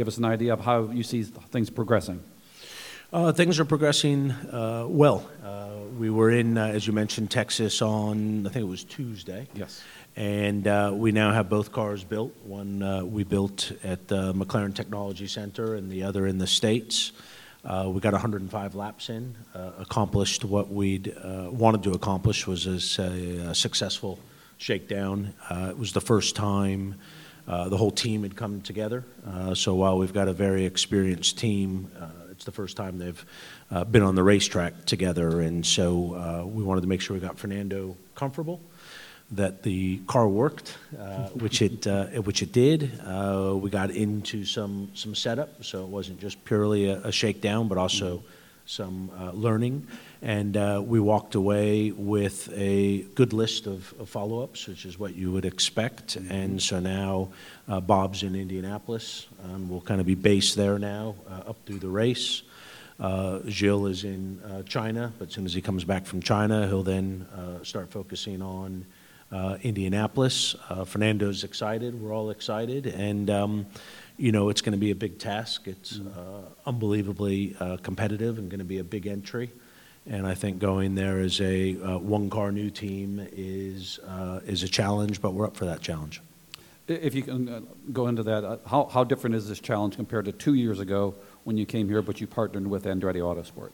Give us an idea of how you see things progressing. Uh, things are progressing uh, well. Uh, we were in, uh, as you mentioned, Texas on, I think it was Tuesday. Yes. And uh, we now have both cars built. One uh, we built at the McLaren Technology Center and the other in the States. we got 105 laps in, accomplished what we'd wanted to accomplish was a, a successful shakedown. it was the first time uh, the whole team had come together. Uh, so while we've got a very experienced team, uh, it's the first time they've uh, been on the racetrack together. And so uh, we wanted to make sure we got Fernando comfortable, that the car worked, which it which it did. we got into some some setup, so it wasn't just purely a, a shakedown, but also. Mm-hmm some uh, learning, and uh, we walked away with a good list of, of follow ups, which is what you would expect. Mm-hmm. And so now uh, Bob's in Indianapolis, and we'll kind of be based there now uh, up through the race. Uh, Gil is in uh, China, but as soon as he comes back from China, he'll then start focusing on Indianapolis. Fernando's excited, we're all excited, and um, you know, it's going to be a big task. It's mm. uh, unbelievably uh, competitive and going to be a big entry. And I think going there as a uh, one-car new team is uh, is a challenge, but we're up for that challenge. If you can uh, go into that, uh, how, how different is this challenge compared to two years ago when you came here, but you partnered with Andretti Autosport?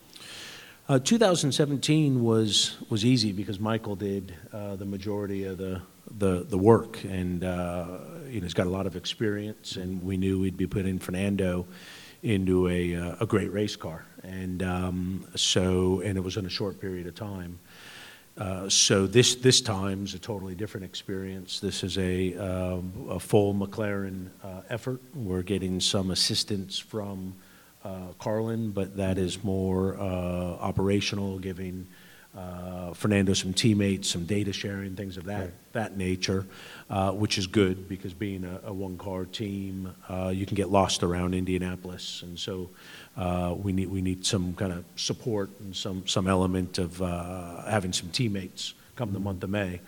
Uh, 2017 was was easy because Michael did uh, the majority of the the, the work, and uh, you know he's got a lot of experience, and we knew we'd be putting Fernando into a uh, a great race car, and um, so and it was in a short period of time. Uh, so this this time's a totally different experience. This is a, um, a full McLaren uh, effort. We're getting some assistance from uh, Carlin, but that is more uh, operational, giving uh, Fernando some teammates, some data sharing, things of that right. that nature, uh, which is good because being a, a one-car team, uh, you can get lost around Indianapolis, and so uh, we need we need some kind of support and some some element of having some teammates come the month of May,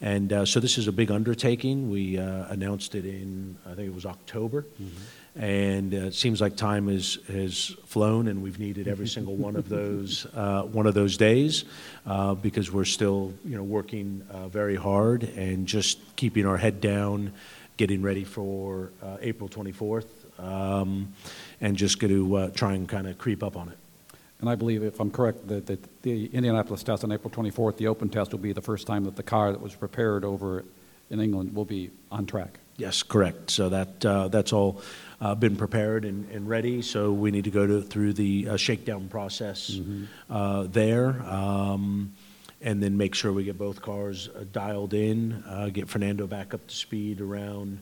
and so this is a big undertaking. We announced it in I think it was October. Mm-hmm and uh, it seems like time has, has flown and we've needed every single one of those uh, one of those days uh, because we're still you know working uh, very hard and just keeping our head down getting ready for uh, April 24th um, and just going to uh, try and kind of creep up on it and I believe, if I'm correct, that, that the Indianapolis test on April 24th, the open test will be the first time that the car that was prepared over in England will be on track. Yes, correct. So that that's all uh, been prepared and, and, ready. So we need to go to, through the uh, shakedown process mm-hmm. uh, there. Um, and then make sure we get both cars uh, dialed in, uh, get Fernando back up to speed around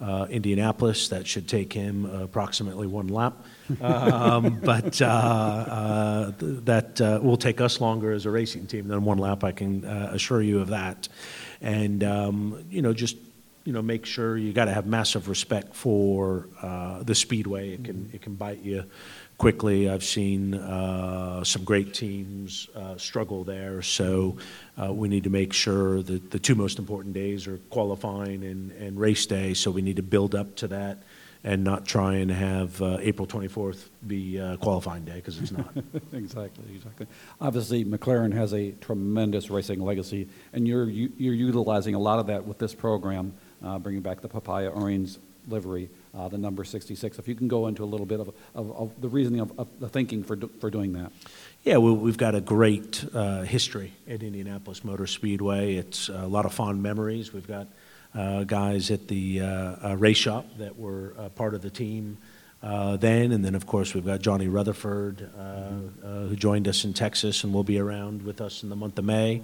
uh, Indianapolis. That should take him approximately one lap. Um, but that will take us longer as a racing team than one lap, I can assure you of that. And, um, you know, just you know, make sure you got to have massive respect for uh, the speedway. It can it can bite you quickly. I've seen uh, some great teams uh, struggle there, so uh, we need to make sure that the two most important days are qualifying and, and race day. So we need to build up to that and not try and have uh, April 24th be uh, qualifying day because it's not. exactly, exactly. Obviously, McLaren has a tremendous racing legacy, and you're you're utilizing a lot of that with this program uh, bringing back the papaya orange livery, uh, the number 66. If you can go into a little bit of, of, of the reasoning of, of, the thinking for, for doing that. Yeah, well, we've got a great uh, history at Indianapolis Motor Speedway. It's a lot of fond memories. We've got uh, guys at the uh, race shop that were part of the team uh, then. And then, of course, we've got Johnny Rutherford, uh, uh, who joined us in Texas and will be around with us in the month of May.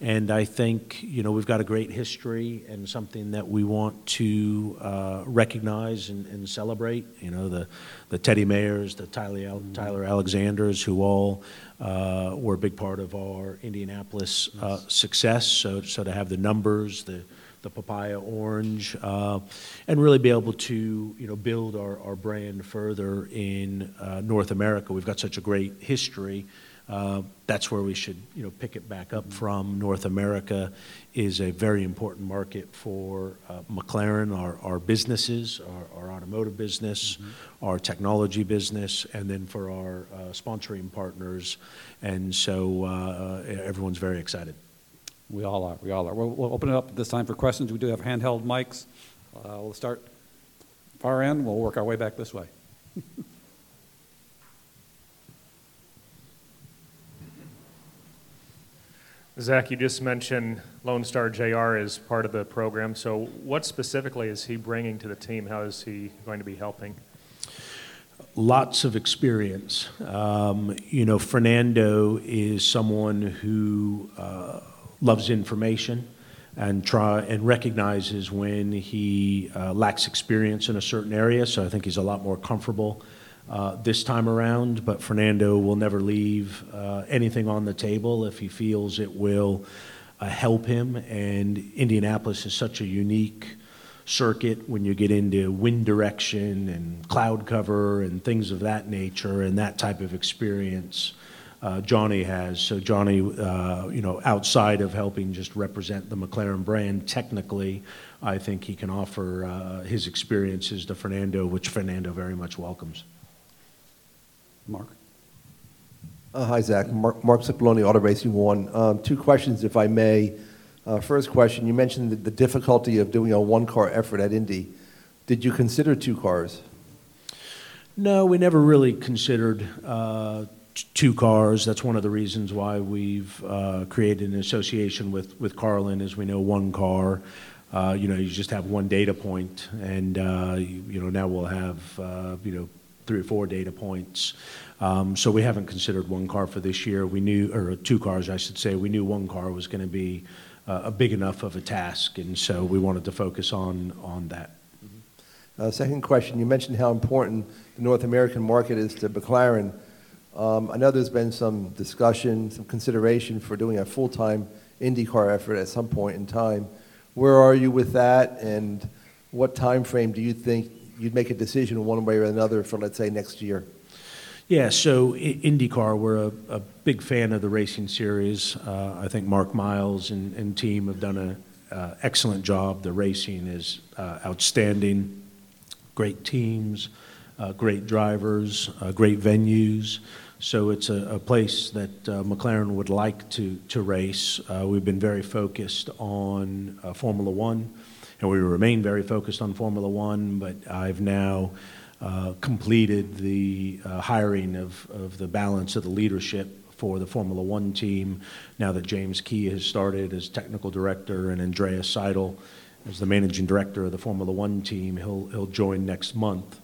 And I think, you know, we've got a great history and something that we want to uh, recognize and, and, celebrate. You know, the, the Teddy Mayers, the Tyler, Tyler Alexanders, who all uh, were a big part of our Indianapolis uh, success. So, so to have the numbers, the the papaya orange, uh, and really be able to you know build our, our brand further in uh, North America. We've got such a great history. uh, that's where we should, you know, pick it back up from. North America is a very important market for uh, McLaren, our, our businesses, our, our automotive business, our technology business, and then for our uh, sponsoring partners. And so uh, everyone's very excited. We all are, we all are. We'll, we'll open it up this time for questions. We do have handheld mics. Uh, We'll start far end, we'll work our way back this way. Zach, you just mentioned Lone Star JR is part of the program. So, what specifically is he bringing to the team? How is he going to be helping? lots of experience. Um, you know, Fernando is someone who uh, loves information and try and recognizes when he uh, lacks experience in a certain area. So I think he's a lot more comfortable uh, this time around. But Fernando will never leave uh, anything on the table if he feels it will uh, help him. And Indianapolis is such a unique circuit when you get into wind direction and cloud cover and things of that nature and that type of experience uh, Johnny has. So Johnny, uh, you know, outside of helping just represent the McLaren brand technically, I think he can offer uh, his experiences to Fernando, which Fernando very much welcomes. Mark? Uh, Hi, Zach. Mark Mark Cipolloni, Auto Racing One. Um, Two questions, if I may. Uh, First question, you mentioned the- the difficulty of doing a one-car effort at Indy. Did you consider two cars? No, we never really considered uh, two cars. That's one of the reasons why we've uh, created an association with, with Carlin, is we know one car. Uh, you know, you just have one data point, and uh, you, you know now we'll have uh, you know three or four data points. Um, so we haven't considered one car for this year. We knew, or two cars, I should say. We knew one car was going to be uh, a big enough of a task, and so we wanted to focus on on that. Uh, Second question, you mentioned how important the North American market is to McLaren. Um, I know there's been some discussion, some consideration for doing a full-time IndyCar effort at some point in time. Where are you with that, and what time frame do you think you'd make a decision one way or another for, let's say, next year? Yeah, so IndyCar, we're a, a big fan of the racing series. Uh, I think Mark Miles and, and team have done an uh, excellent job. The racing is uh, outstanding. Great teams, great drivers, uh, great venues. So it's a, a place that uh, McLaren would like to, to race. Uh, we've been very focused on uh, Formula One, and we remain very focused on Formula One, but I've now uh, completed the uh, hiring of, of the balance of the leadership for the Formula One team. Now that James Key has started as technical director and Andreas Seidl as the managing director of the Formula One team, he'll, he'll join next month.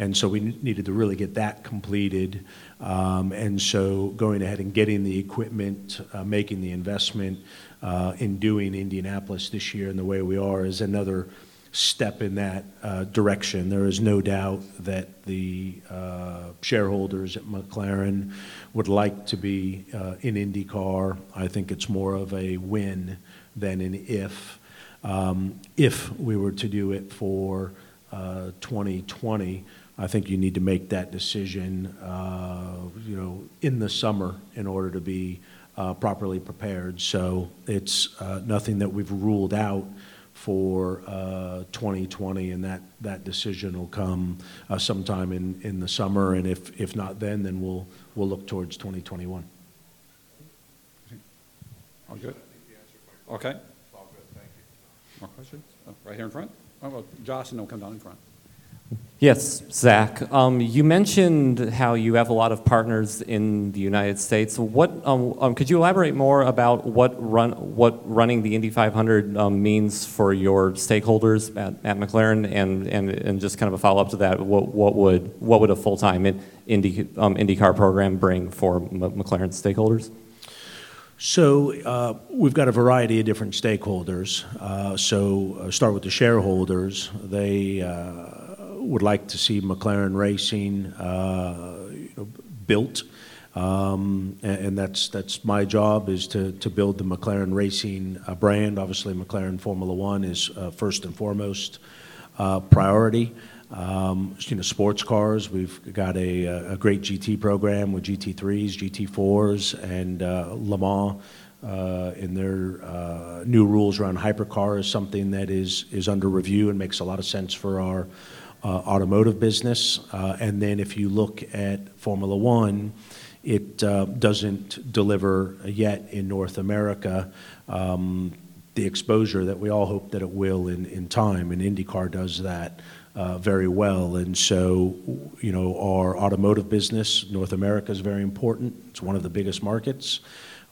And so we needed to really get that completed. Um, and so going ahead and getting the equipment, uh, making the investment uh, in doing Indianapolis this year in the way we are is another step in that uh, direction. There is no doubt that the uh, shareholders at McLaren would like to be uh, in IndyCar. I think it's more of a win than an if. Um, if we were to do it for uh, 2020, I think you need to make that decision, uh, you know, in the summer in order to be uh, properly prepared. So it's uh, nothing that we've ruled out for uh, 2020, and that, that decision will come uh, sometime in, in the summer. And if, if not then, then we'll, we'll look towards 2021. All good? Okay. All good, thank you. More questions? Oh, Right here in front? Oh, well, Josh, and then we'll come down in front. Yes, Zach. Um, you mentioned how you have a lot of partners in the United States. What um, um, could you elaborate more about what run what running the Indy 500 um, means for your stakeholders at, at McLaren, and, and and just kind of a follow up to that? What what would what would a full time Indy um, IndyCar program bring for M- McLaren stakeholders? So uh, we've got a variety of different stakeholders. Uh, so uh, start with the shareholders. They uh, would like to see McLaren Racing uh, you know, built, um, and, and that's that's my job is to to build the McLaren Racing uh, brand. Obviously, McLaren Formula One is uh, first and foremost uh, priority. Um, you know, sports cars, we've got a, a great GT program with GT3s, GT4s, and uh, Le Mans uh, in their uh, new rules around hypercar is something that is, is under review and makes a lot of sense for our automotive business. Uh, and then if you look at Formula One, it uh, doesn't deliver yet in North America um, the exposure that we all hope that it will in, time, and IndyCar does that uh, very well. And so, you know, our automotive business, North America, is very important. It's one of the biggest markets.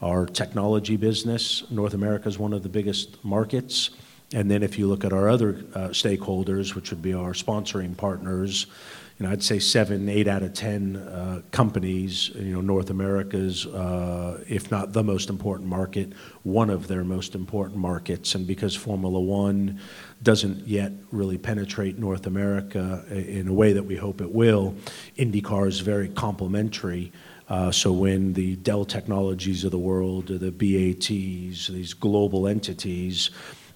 Our technology business, North America is one of the biggest markets. And then if you look at our other uh, stakeholders, which would be our sponsoring partners, you know, I'd say seven, eight out of 10 uh, companies, you know, North America's, uh, if not the most important market, one of their most important markets. And because Formula One doesn't yet really penetrate North America in a way that we hope it will, IndyCar is very complementary. Uh, so when the Dell Technologies of the world, or the BATs, these global entities,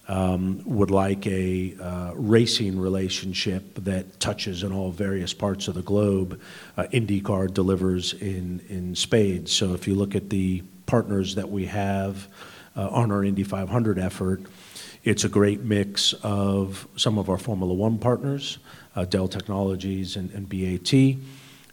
um, would like a uh, racing relationship that touches in all various parts of the globe, uh, IndyCar delivers in, in spades. So if you look at the partners that we have uh, on our Indy 500 effort, it's a great mix of some of our Formula One partners, uh, Dell Technologies and, and BAT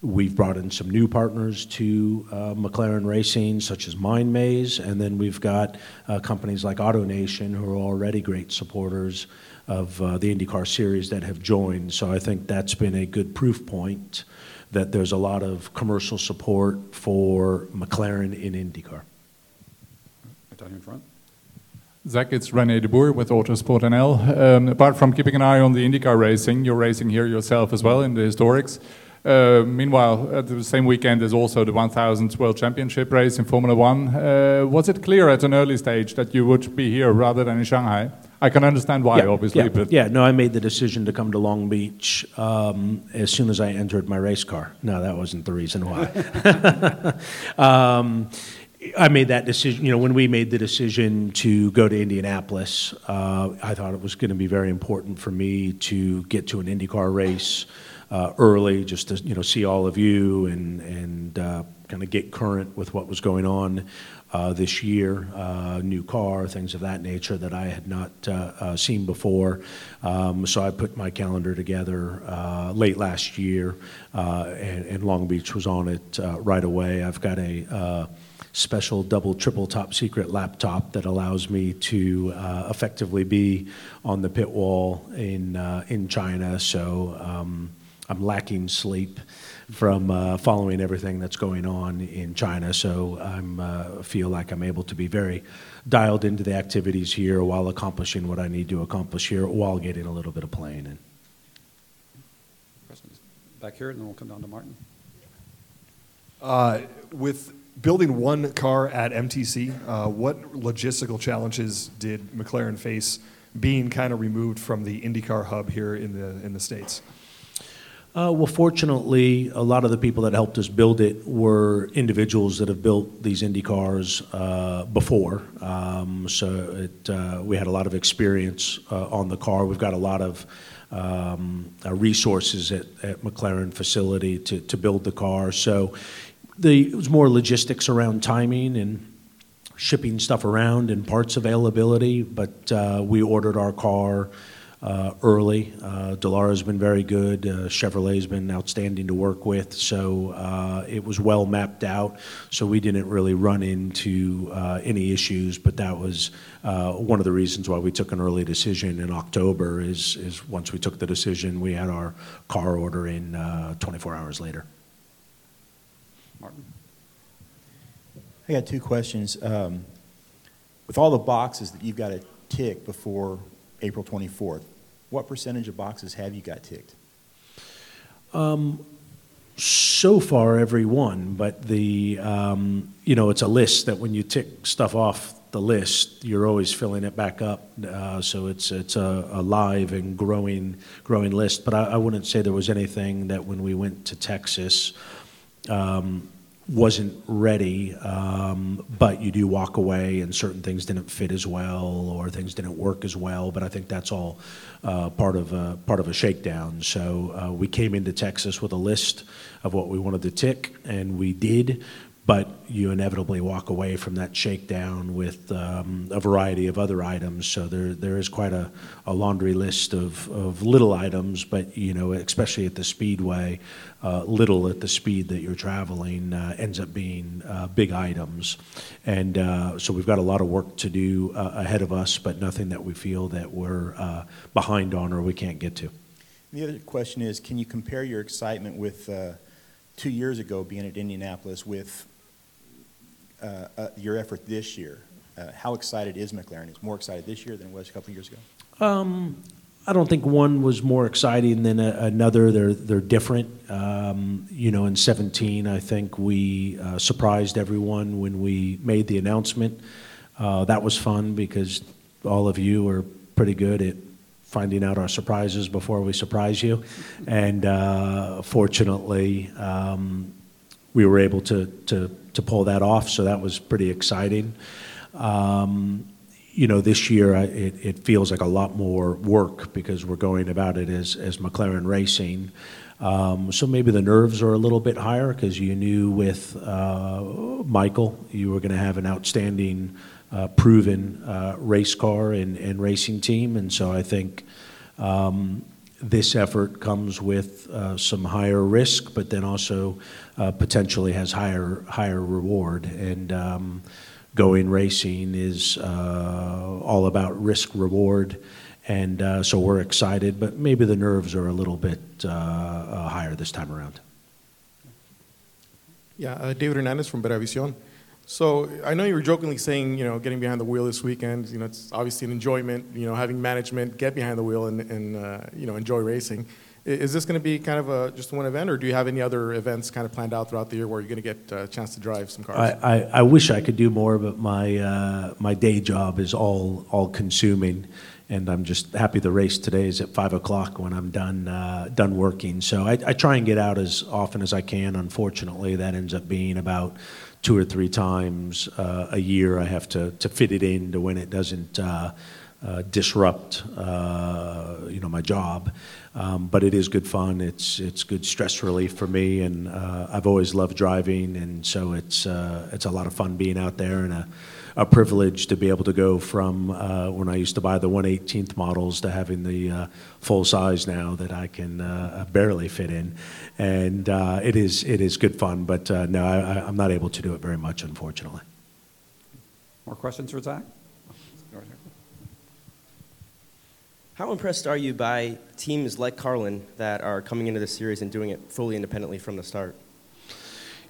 We've brought in some new partners to uh, McLaren Racing, such as MindMaze, and then we've got uh, companies like AutoNation, who are already great supporters of uh, the IndyCar series that have joined. So I think that's been a good proof point that there's a lot of commercial support for McLaren in IndyCar. In front. Zach, it's René de Boer with Autosport NL. Um, apart from keeping an eye on the IndyCar racing, you're racing here yourself as well in the historics. Uh, meanwhile, at the same weekend, there's also the 1000 World Championship race in Formula One. Uh, was it clear at an early stage that you would be here rather than in Shanghai? I can understand why, yeah, obviously. Yeah, but yeah, no, I made the decision to come to Long Beach um, as soon as I entered my race car. No, that wasn't the reason why. um, I made that decision, you know, when we made the decision to go to Indianapolis, uh, I thought it was going to be very important for me to get to an IndyCar race uh, early, just to you know see all of you and and uh, kind of get current with what was going on uh, this year, uh, new car, things of that nature that I had not uh, uh, seen before. Um, so I put my calendar together late last year, and, and, Long Beach was on it right away. I've got a special double, triple top secret laptop that allows me to uh, effectively be on the pit wall in uh, in China. So um, I'm lacking sleep from uh, following everything that's going on in China. So I uh, feel like I'm able to be very dialed into the activities here while accomplishing what I need to accomplish here while getting a little bit of playing in. Back here, and then we'll come down to Martin. Uh, with building one car at MTC, uh, what logistical challenges did McLaren face being kind of removed from the IndyCar hub here in the in the states? Uh, well, fortunately, a lot of the people that helped us build it were individuals that have built these Indy cars uh, before. Um, so it, uh, we had a lot of experience uh, on the car. We've got a lot of um, uh, resources at, at McLaren facility to, to build the car. So the, it was more logistics around timing and shipping stuff around and parts availability. But uh, we ordered our car early. Uh, Dallara's been very good. Uh, Chevrolet's been outstanding to work with. So uh, it was well mapped out. So we didn't really run into uh, any issues. But that was uh, one of the reasons why we took an early decision in October. Is is once we took the decision, we had our car order in 24 hours later. Martin. I got two questions. Um, with all the boxes that you've got to tick before April 24th. What percentage of boxes have you got ticked? Um, so far, every one, but the um, you know it's a list that when you tick stuff off the list, you're always filling it back up. Uh, so it's it's a, a, live and growing growing list. But I, I, wouldn't say there was anything that when we went to Texas. Um, wasn't ready, um, but you do walk away and certain things didn't fit as well or things didn't work as well. But I think that's all uh, part of a, part of a shakedown. So uh, we came into Texas with a list of what we wanted to tick, and we did. But you inevitably walk away from that shakedown with um, a variety of other items. So there, there is quite a, a laundry list of, of little items, but you know, especially at the speedway, uh, little at the speed that you're traveling uh, ends up being uh, big items. And uh, so we've got a lot of work to do uh, ahead of us, but nothing that we feel that we're uh, behind on or we can't get to. The other question is, can you compare your excitement with two years ago being at Indianapolis with your effort this year? Uh, How excited is McLaren? Is more excited this year than it was a couple years ago? Um, I don't think one was more exciting than a, another. They're they're different. Um, you know, in 17, I think we uh, surprised everyone when we made the announcement. Uh, that was fun because all of you are pretty good at finding out our surprises before we surprise you, and uh, fortunately, um, we were able to to to pull that off. So that was pretty exciting. Um, you know, this year I- it, it feels like a lot more work because we're going about it as, as McLaren Racing. Um, so maybe the nerves are a little bit higher because you knew with uh, Michael you were going to have an outstanding, uh, proven uh, race car and, and racing team. And so I think um, this effort comes with uh, some higher risk, but then also uh, potentially has higher higher reward. And um, going racing is uh, all about risk reward, and uh, so we're excited. But maybe the nerves are a little bit uh, uh, higher this time around. Yeah, David Hernandez from Beravisión. So I know you were jokingly saying, you know, getting behind the wheel this weekend, you know, it's obviously an enjoyment, you know, having management get behind the wheel and, and uh, you know, enjoy racing. Is this going to be kind of a, just one event, or do you have any other events kind of planned out throughout the year where you're going to get a chance to drive some cars? I, I, I wish I could do more, but my uh, my day job is all all consuming, and I'm just happy the race today is at five o'clock when I'm done uh, done working. So I, I try and get out as often as I can. Unfortunately, that ends up being about two or three times uh, a year. I have to to fit it in to when it doesn't. Uh, uh, disrupt, uh, you know, my job, um, but it is good fun. It's it's good stress relief for me, and uh, I've always loved driving, and so it's uh, it's a lot of fun being out there, and a, a privilege to be able to go from uh, when I used to buy the 118th models to having the uh, full size now that I can uh, barely fit in, and uh, it is it is good fun. But uh, no, I, I- I'm not able to do it very much, unfortunately. More questions for Zach? How impressed are you by teams like Carlin that are coming into the series and doing it fully independently from the start?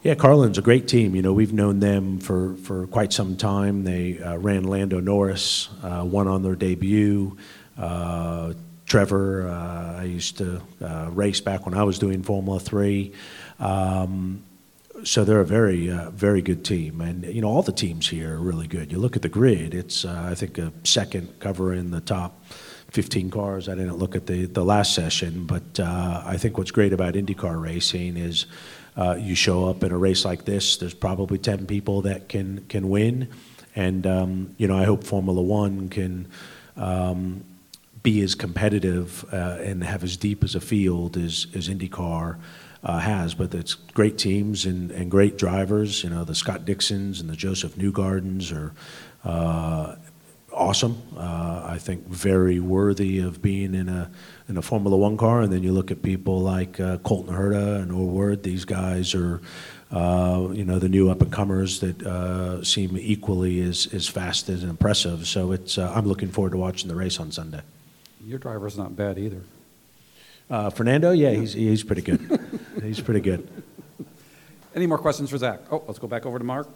Yeah, Carlin's a great team. You know, we've known them for, for quite some time. They uh, ran Lando Norris, uh, won on their debut. Uh, Trevor, uh, I used to uh, race back when I was doing Formula 3. Um, so they're a very, uh, very good team. And, you know, all the teams here are really good. You look at the grid, it's, I think, a second cover in the top 15 cars. I didn't look at the, the last session, but I think what's great about IndyCar racing is uh, you show up in a race like this, there's probably 10 people that can, can win. And, um, you know, I hope Formula One can um, be as competitive uh, and have as deep as a field as, as IndyCar uh, has. But it's great teams and, and great drivers. You know, the Scott Dixons and the Josef Newgardens are uh, awesome. Uh, I think very worthy of being in a in a Formula One car. And then you look at people like uh, Colton Herta and O'Ward. These guys are, uh, you know, the new up and comers that uh, seem equally as as fast and impressive. So it's uh, I'm looking forward to watching the race on Sunday. Your driver's not bad either. Uh, Fernando, yeah, he's he's pretty good. he's pretty good. Any more questions for Zach? Oh, let's go back over to Mark.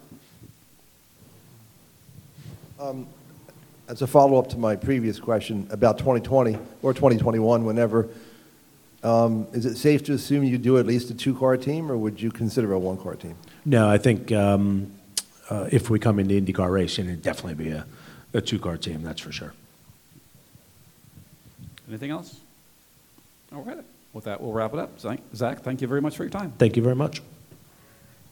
As a follow-up to my previous question about 2020 or 2021, whenever, um, is it safe to assume you do at least a two-car team, or would you consider a one-car team? No, I think um, uh, if we come into IndyCar racing, it'd definitely be a, a two-car team. That's for sure. Anything else? All right. With that, we'll wrap it up. Zach- Zach, thank you very much for your time. Thank you very much.